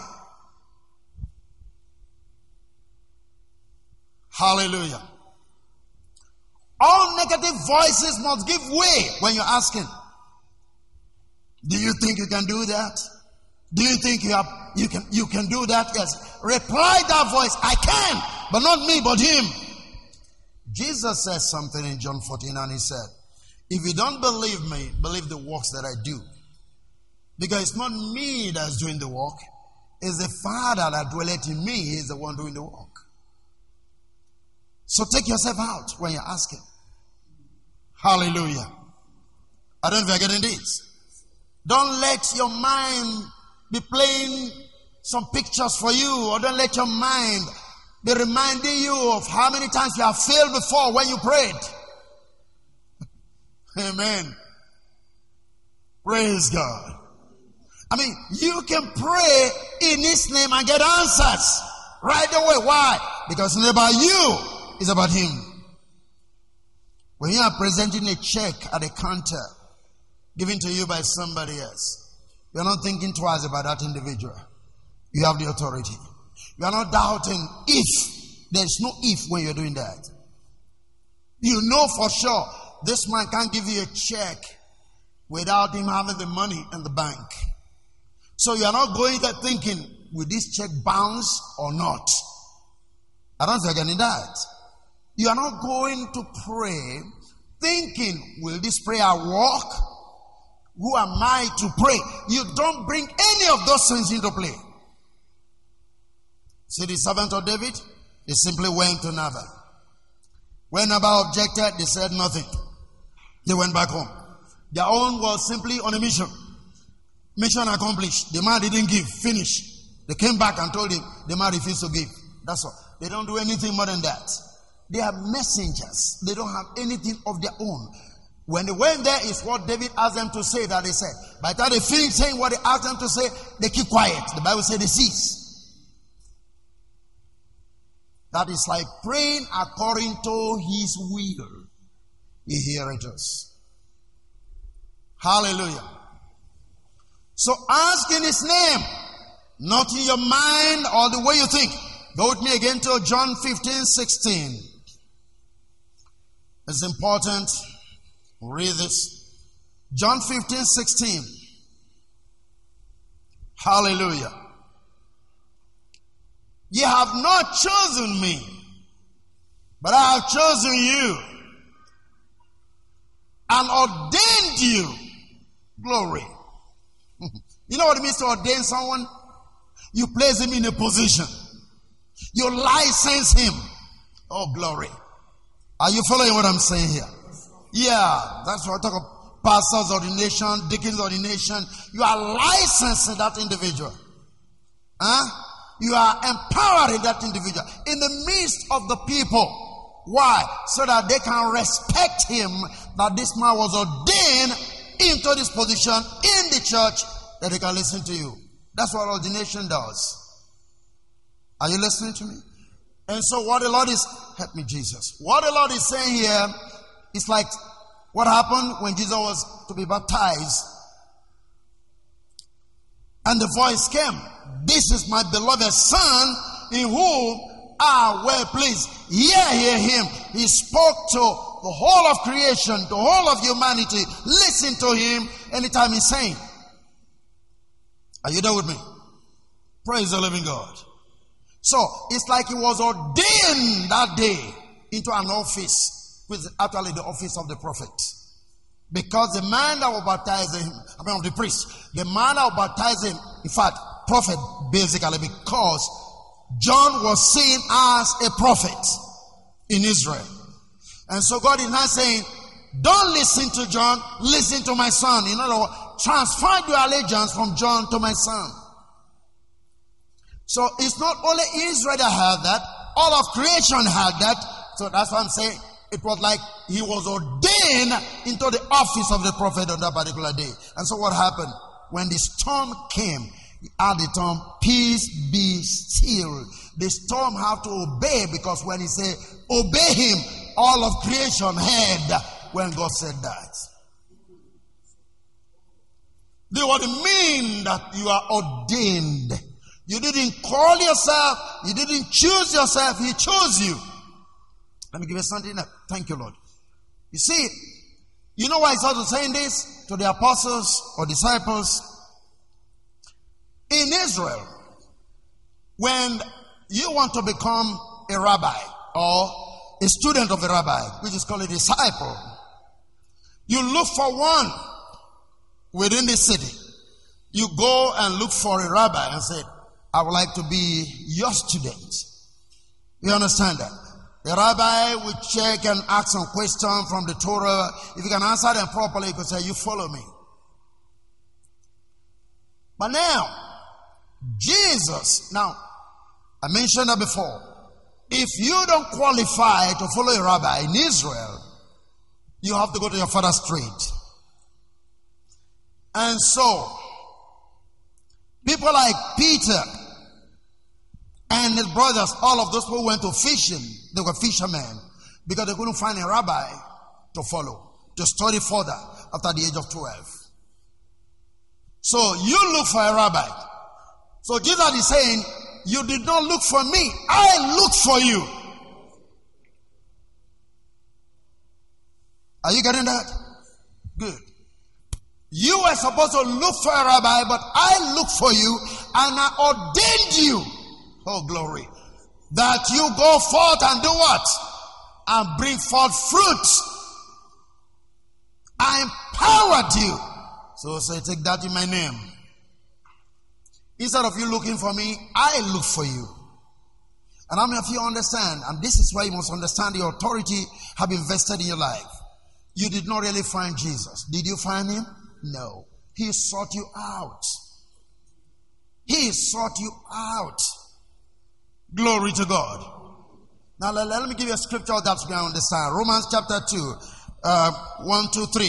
Speaker 2: Hallelujah. All negative voices must give way when you're asking. Do you think you can do that? Do you think you have you can you can do that? Yes. Reply that voice, I can, but not me, but him. Jesus says something in John 14, and he said, If you don't believe me, believe the works that I do. Because it's not me that's doing the work, it's the Father that dwelleth in me, He's the one doing the work. So take yourself out when you're asking. Hallelujah. I don't know if you're getting this. Don't let your mind be playing some pictures for you, or don't let your mind be reminding you of how many times you have failed before when you prayed. Amen. Praise God. I mean, you can pray in His name and get answers right away. Why? Because it's not about you. It's about him. When you are presenting a check at a counter given to you by somebody else, you're not thinking twice about that individual. You have the authority. You are not doubting if. There's no if when you're doing that. You know for sure this man can't give you a check without him having the money in the bank. So you are not going there thinking, will this check bounce or not? I don't think any that. You are not going to pray thinking, will this prayer work? Who am I to pray? You don't bring any of those things into play. See the servant of David? They simply went to Nabal. When Nabal objected, they said nothing. They went back home. Their own was simply on a mission. Mission accomplished. The man didn't give. Finish. They came back and told him the man refused to give. That's all. They don't do anything more than that. They are messengers. They don't have anything of their own. When they went there, is what David asked them to say that they said. By the time they finish saying what he asked them to say, they keep quiet. The Bible says they cease. That is like praying according to his will. He hears us. Hallelujah. So ask in his name, not in your mind or the way you think. Go with me again to John 15, 16. It's important. Read this. John 15, 16. Hallelujah. Ye have not chosen me, but I have chosen you and ordained you. Glory. you know what it means to ordain someone? You place him in a position. You license him. Oh, glory. Are you following what I'm saying here? Yeah, that's what I talk about. Pastor's ordination, deacon's ordination. You are licensing that individual. Huh? You are empowering that individual in the midst of the people. Why? So that they can respect him that this man was ordained into this position in the church that they can listen to you. That's what ordination does. Are you listening to me? And so what the Lord is, help me Jesus. What the Lord is saying here is like what happened when Jesus was to be baptized. And the voice came, this is my beloved son in whom I well pleased. Hear, hear him. He spoke to the whole of creation, the whole of humanity. Listen to him anytime he's saying. Are you there with me? Praise the living God. So it's like he was ordained that day into an office, which actually the office of the prophet. Because the man that will baptize him, I mean, the priest, the man that will baptize him, in fact, prophet basically, because John was seen as a prophet in Israel. And so God is not saying, don't listen to John, listen to my son. In other words, transfer your allegiance from John to my son. So it's not only Israel that had that, all of creation had that. So that's what I'm saying. It was like he was ordained into the office of the prophet on that particular day. And so what happened? When the storm came, at the term, peace be still. The storm have to obey because when he said, obey him, all of creation heard when God said that. They would mean that you are ordained you didn't call yourself. You didn't choose yourself. He chose you. Let me give you something. Else. Thank you, Lord. You see, you know why he's also saying this to the apostles or disciples? In Israel, when you want to become a rabbi or a student of a rabbi, which is called a disciple, you look for one within the city. You go and look for a rabbi and say, I would like to be your student. You understand that? The rabbi will check and ask some questions from the Torah. If you can answer them properly, you can say, You follow me. But now, Jesus, now, I mentioned that before. If you don't qualify to follow a rabbi in Israel, you have to go to your father's street. And so, people like Peter, and his brothers, all of those who went to fishing, they were fishermen because they couldn't find a rabbi to follow, to study further after the age of 12. So you look for a rabbi. So Jesus is saying, You did not look for me, I looked for you. Are you getting that? Good. You were supposed to look for a rabbi, but I looked for you and I ordained you Oh, glory. That you go forth and do what? And bring forth fruit. I empowered you. So say, take that in my name. Instead of you looking for me, I look for you. And how many of you understand? And this is why you must understand the authority have invested in your life. You did not really find Jesus. Did you find him? No. He sought you out. He sought you out. Glory to God. Now let, let me give you a scripture that's going to understand. Romans chapter 2, uh, 1, 2, 3.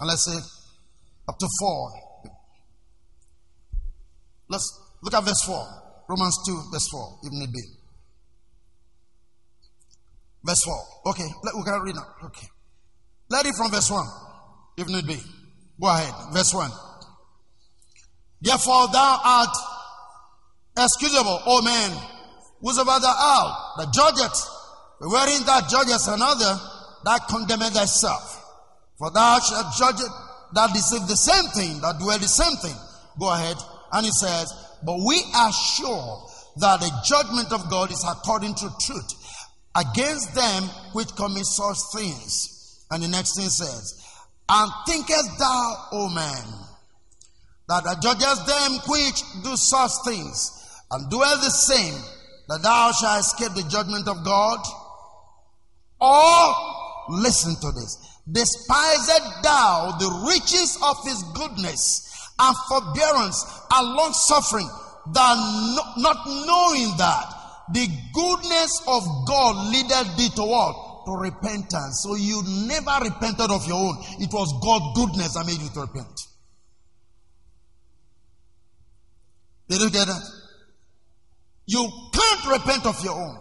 Speaker 2: And let's say up to 4. Let's look at verse 4. Romans 2, verse 4, if need be. Verse 4. Okay, let, we can read now. Okay. Let it from verse 1, if need be. Go ahead. Verse 1. Therefore thou art excusable, O man, whosoever thou art, that judgeth, wherein thou judgest another, that condemneth thyself. For thou shalt judge it that deceive the same thing, that dwell the same thing. Go ahead And he says, But we are sure that the judgment of God is according to truth against them which commit such things. And the next thing says, And thinkest thou, O man, that thou judgest them which do such things, and doest the same, that thou shalt escape the judgment of God? Or, listen to this, despised thou the riches of his goodness and forbearance and long suffering, that not knowing that the goodness of God leadeth thee to what? To repentance. So you never repented of your own. It was God's goodness that made you to repent. Did you get that? You can't repent of your own.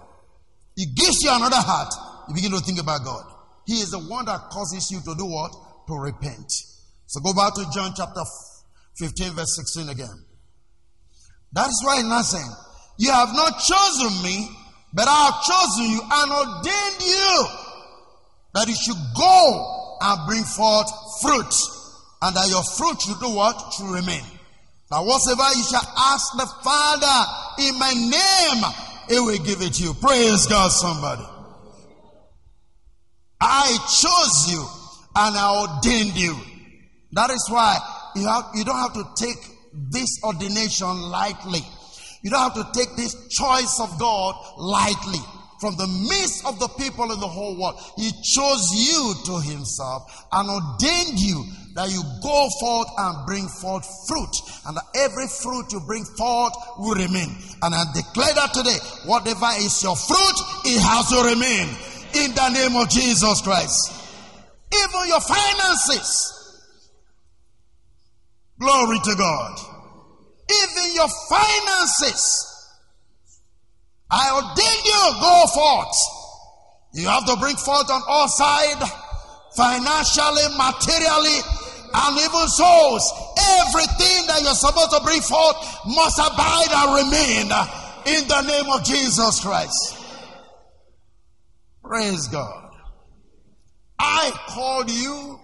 Speaker 2: He gives you another heart. You begin to think about God. He is the one that causes you to do what? To repent. So go back to John chapter 15, verse 16 again. That is why not saying, You have not chosen me, but I have chosen you and ordained you that you should go and bring forth fruit, and that your fruit should do what? Should remain. That whatsoever you shall ask the Father in my name, He will give it to you. Praise God, somebody. I chose you and I ordained you. That is why you, have, you don't have to take this ordination lightly. You don't have to take this choice of God lightly. From the midst of the people in the whole world, He chose you to Himself and ordained you that you go forth and bring forth fruit, and that every fruit you bring forth will remain. And I declare that today, whatever is your fruit, it has to remain in the name of Jesus Christ. Even your finances. Glory to God. Even your finances. I ordain you, go forth. You have to bring forth on all sides, financially, materially, and even souls. Everything that you're supposed to bring forth must abide and remain in the name of Jesus Christ. Praise God. I called you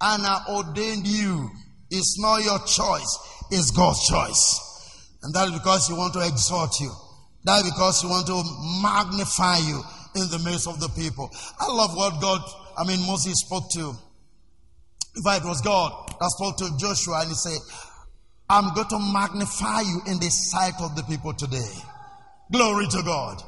Speaker 2: and I ordained you. It's not your choice, it's God's choice. And that is because He want to exhort you. That is because He want to magnify you in the midst of the people. I love what God, I mean, Moses spoke to. Fact, it was God that spoke to Joshua and he said, I'm going to magnify you in the sight of the people today. Glory to God.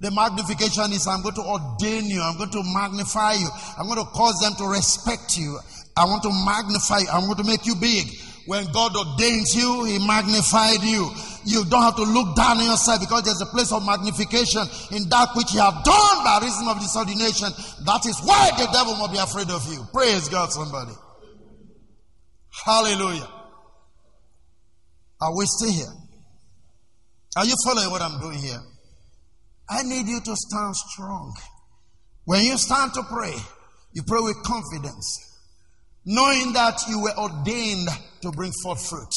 Speaker 2: The magnification is I'm going to ordain you. I'm going to magnify you. I'm going to cause them to respect you. I want to magnify you. I'm going to make you big. When God ordains you, He magnified you. You don't have to look down on yourself because there's a place of magnification in that which you have done by reason of this ordination. That is why the devil will be afraid of you. Praise God, somebody. Hallelujah. Are we still here? Are you following what I'm doing here? I need you to stand strong. When you stand to pray, you pray with confidence, knowing that you were ordained to bring forth fruit.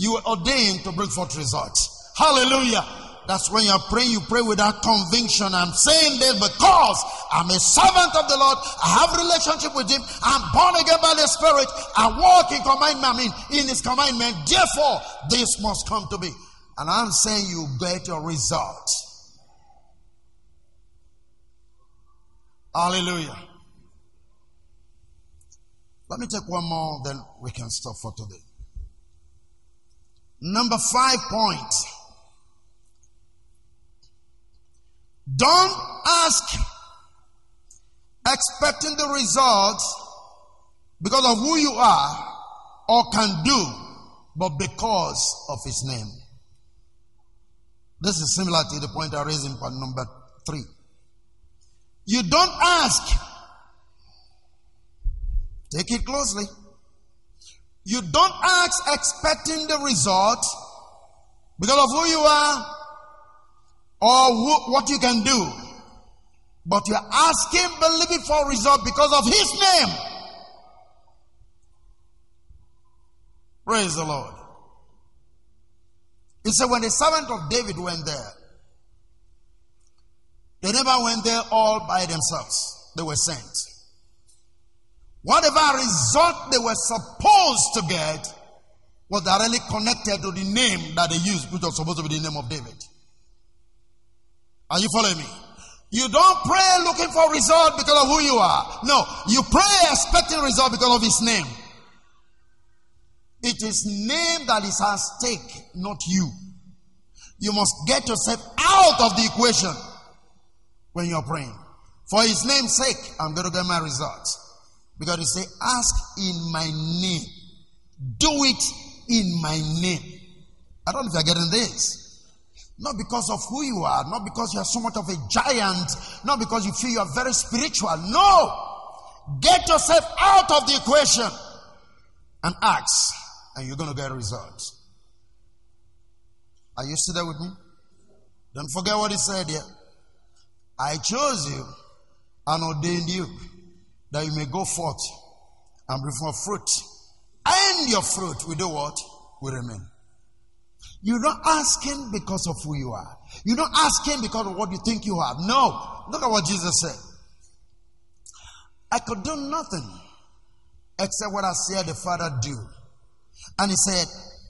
Speaker 2: You were ordained to bring forth results. Hallelujah. That's when you're praying, you pray with that conviction. I'm saying this because I'm a servant of the Lord. I have relationship with Him. I'm born again by the Spirit. I walk in commandment, I mean, in His commandment. Therefore, this must come to be. And I'm saying you get your results. Hallelujah. Let me take one more, then we can stop for today. Number five point. Don't ask expecting the results because of who you are or can do, but because of his name. This is similar to the point I raised in point number three. You don't ask. Take it closely. You don't ask expecting the result because of who you are or what you can do. But you're asking, believing for result because of His name. Praise the Lord. He said, when the servant of David went there, they never went there all by themselves. They were sent. Whatever result they were supposed to get was directly connected to the name that they used, which was supposed to be the name of David. Are you following me? You don't pray looking for result because of who you are. No, you pray expecting result because of his name. It is name that is at stake, not you. You must get yourself out of the equation when you're praying. For his name's sake, I'm going to get my results. Because he say, ask in my name. Do it in my name. I don't know if you're getting this. Not because of who you are, not because you are so much of a giant, not because you feel you are very spiritual. No! Get yourself out of the equation and ask, and you're going to get results. Are you still there with me? Don't forget what he said here. I chose you and ordained you that you may go forth and bring forth fruit. And your fruit will do what? Will remain. You're not asking because of who you are. You're not asking because of what you think you have. No. Look at what Jesus said. I could do nothing except what I see the Father do. And he said,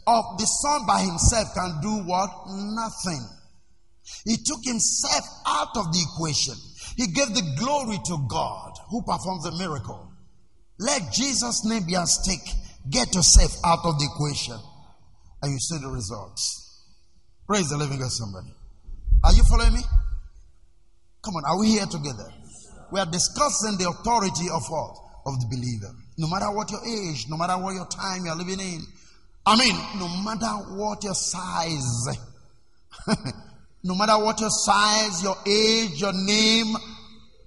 Speaker 2: of the Son by himself can do what? Nothing. He took himself out of the equation. He gave the glory to God who performs the miracle. Let Jesus' name be at stake. Get yourself out of the equation and you see the results. Praise the living God, somebody. Are you following me? Come on, are we here together? We are discussing the authority of what? Of the believer. No matter what your age, no matter what your time you're living in. I mean, no matter what your size. no matter what your size, your age, your name.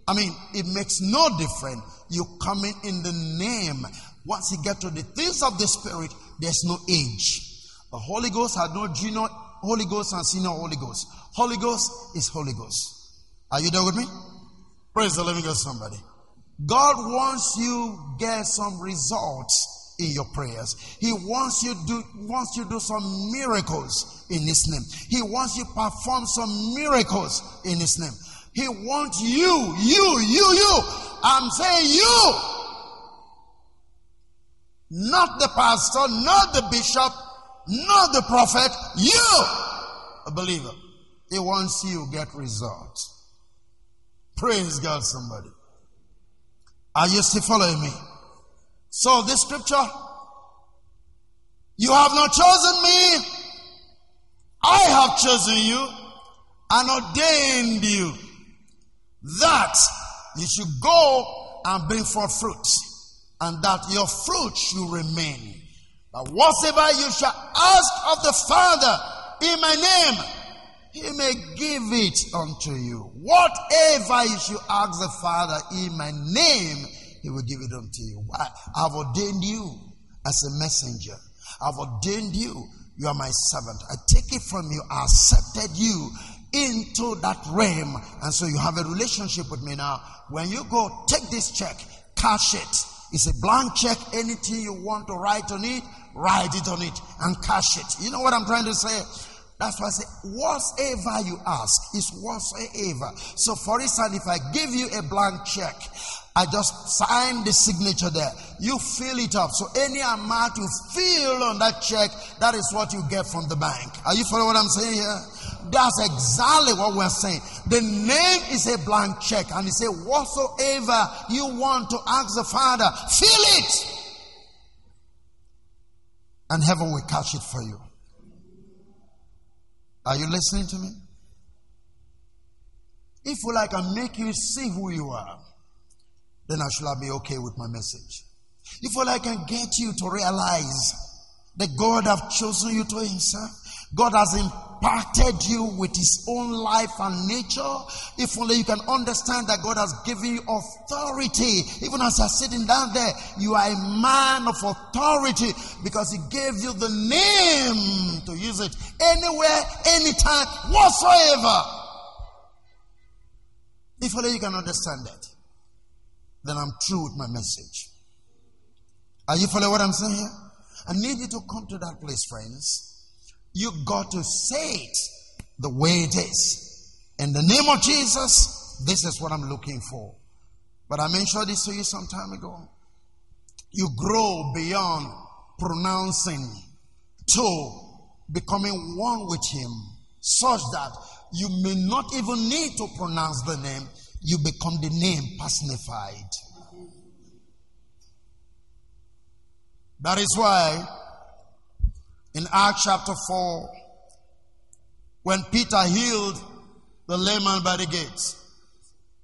Speaker 2: I mean, it makes no difference. You come in in the name. Once you get to the things of the Spirit, there's no age. The Holy Ghost had no junior Holy Ghost and senior Holy Ghost. Holy Ghost is Holy Ghost. Are you there with me? Praise the living God, somebody. God wants you get some results in your prayers. He wants you do wants you do some miracles in His name. He wants you perform some miracles in His name. He wants you, you, you, you. I'm saying you, not the pastor, not the bishop, not the prophet, you, a believer. He wants you get results. Praise God, somebody. Are you still following me? So this scripture, you have not chosen me. I have chosen you and ordained you that you should go and bring forth fruit and that your fruit should remain that whatsoever you shall ask of the Father in my name, he may give it unto you. Whatever you shall ask the Father in my name, he will give it unto you. I've ordained you as a messenger. I've ordained you. You are my servant. I take it from you. I accepted you into that realm. And so you have a relationship with me now. When you go, take this check, cash it. It's a blank check. Anything you want to write on it, write it on it and cash it. You know what I'm trying to say? That's why I say, whatever you ask is whatsoever. So, for instance, if I give you a blank check, I just sign the signature there. You fill it up. So, any amount you fill on that check, that is what you get from the bank. Are you following what I'm saying here? That's exactly what we're saying. The name is a blank check, and he said, Whatsoever you want to ask the Father, fill it and heaven will catch it for you. Are you listening to me? If will I can make you see who you are, then I shall be okay with my message. If will I can get you to realize that God have chosen you to himself, God has imparted you with His own life and nature. If only you can understand that God has given you authority. Even as you're sitting down there, you are a man of authority because He gave you the name to use it anywhere, anytime, whatsoever. If only you can understand that, then I'm true with my message. Are you following what I'm saying here? I need you to come to that place, friends you got to say it the way it is. In the name of Jesus, this is what I'm looking for. But I mentioned this to you some time ago. You grow beyond pronouncing to becoming one with Him, such that you may not even need to pronounce the name, you become the name personified. That is why in Acts chapter 4, when Peter healed the layman by the gates,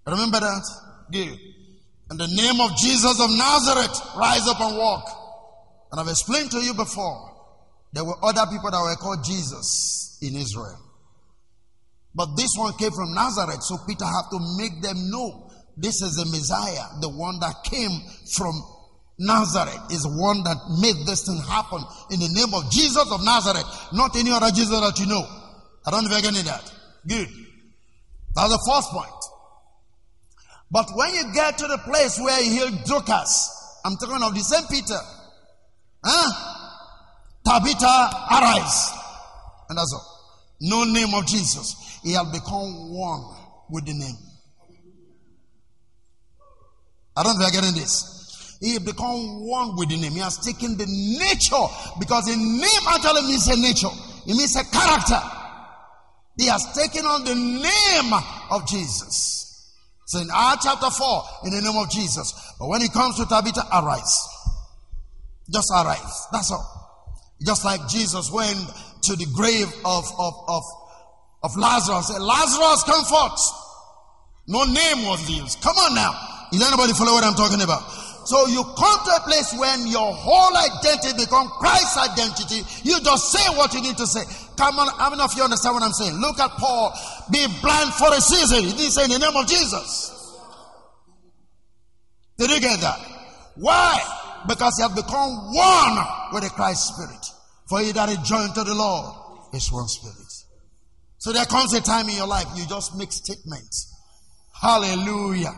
Speaker 2: remember that? Good. In the name of Jesus of Nazareth, rise up and walk. And I've explained to you before, there were other people that were called Jesus in Israel. But this one came from Nazareth, so Peter had to make them know this is the Messiah, the one that came from Nazareth, is one that made this thing happen in the name of Jesus of Nazareth, not any other Jesus that you know. I don't know you're getting that. Good. That's the first point. But when you get to the place where he healed Dorcas, I'm talking of the same Peter. Huh? Tabitha, arise. And that's all. No name of Jesus. He has become one with the name. I don't know if you're getting this. He become one with the name. He has taken the nature because the name actually means a nature. It means a character. He has taken on the name of Jesus. So in Acts chapter 4, in the name of Jesus. But when it comes to Tabitha, arise. Just arise. That's all. Just like Jesus went to the grave of, of, of, of Lazarus. Said, Lazarus, come forth. No name was used. Come on now. Is anybody follow what I'm talking about? So you come to a place when your whole identity become Christ's identity. You just say what you need to say. Come on, how many of you understand what I'm saying? Look at Paul. Be blind for a season. He didn't say in the name of Jesus. Did you get that? Why? Because you have become one with the Christ Spirit. For he that is joined to the Lord is one spirit. So there comes a time in your life you just make statements. Hallelujah.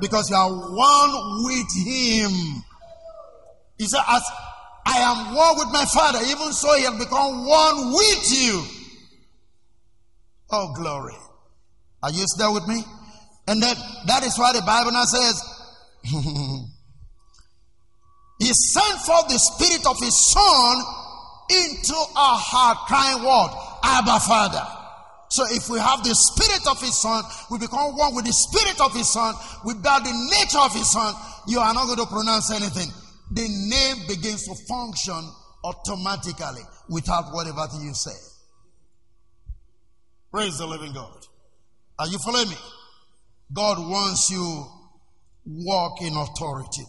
Speaker 2: Because you are one with him. He said, as I am one with my father, even so he has become one with you. Oh, glory. Are you still with me? And that, that is why the Bible now says, He sent forth the Spirit of His Son into our heart, crying, What? Abba, Father. So if we have the Spirit of His Son, we become one with the Spirit of His Son, bear the nature of His Son, you are not going to pronounce anything. The name begins to function automatically without whatever you say. Praise the living God. Are you following me? God wants you walk in authority.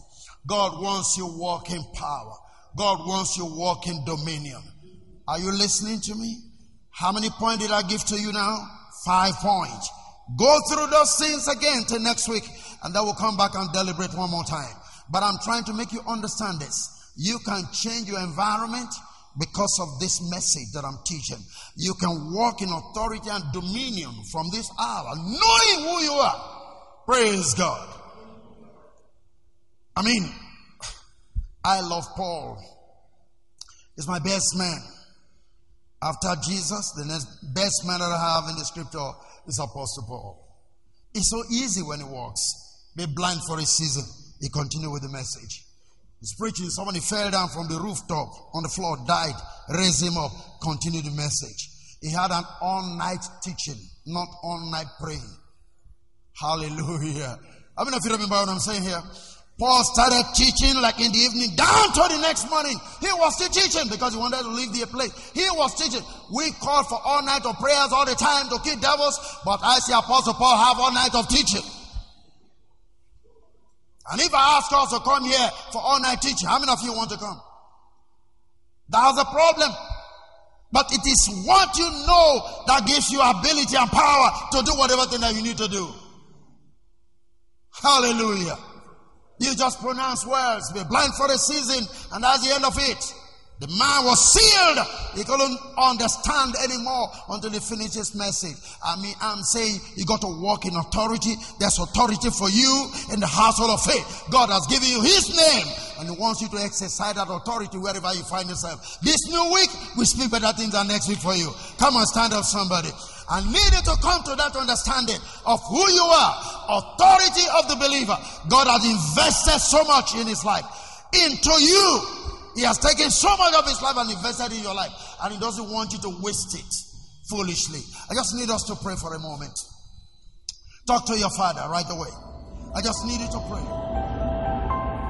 Speaker 2: God wants you walk in power. God wants you walk in dominion. Are you listening to me? How many points did I give to you now? Five points. Go through those things again till next week, and then we'll come back and deliberate one more time. But I'm trying to make you understand this. You can change your environment because of this message that I'm teaching. You can walk in authority and dominion from this hour, knowing who you are. Praise God. I mean, I love Paul. He's my best man. After Jesus, the next best man that I have in the scripture is Apostle Paul. It's so easy when he walks. Be blind for a season. He continued with the message. He's preaching. Somebody fell down from the rooftop on the floor, died, raised him up, continued the message. He had an all night teaching, not all night praying. Hallelujah. I mean, if you remember what I'm saying here, Paul started teaching like in the evening down to the next morning. He was still teaching because he wanted to leave the place. He was teaching. We called for all night of prayers all the time to kill devils, but I see Apostle Paul have all night of teaching. And if I ask us to come here for all night teaching, how many of you want to come? That's a problem. But it is what you know that gives you ability and power to do whatever thing that you need to do. Hallelujah. You just pronounce words, be blind for a season, and that's the end of it. The man was sealed. He couldn't understand anymore until he finished his message. I mean, I'm saying you got to walk in authority. There's authority for you in the household of faith. God has given you his name and he wants you to exercise that authority wherever you find yourself. This new week, we speak better things than next week for you. Come on, stand up somebody. I needed to come to that understanding of who you are, authority of the believer. God has invested so much in his life into you He has taken so much of his life and invested in your life, and he doesn't want you to waste it foolishly. I just need us to pray for a moment. Talk to your father right away. I just need you to pray.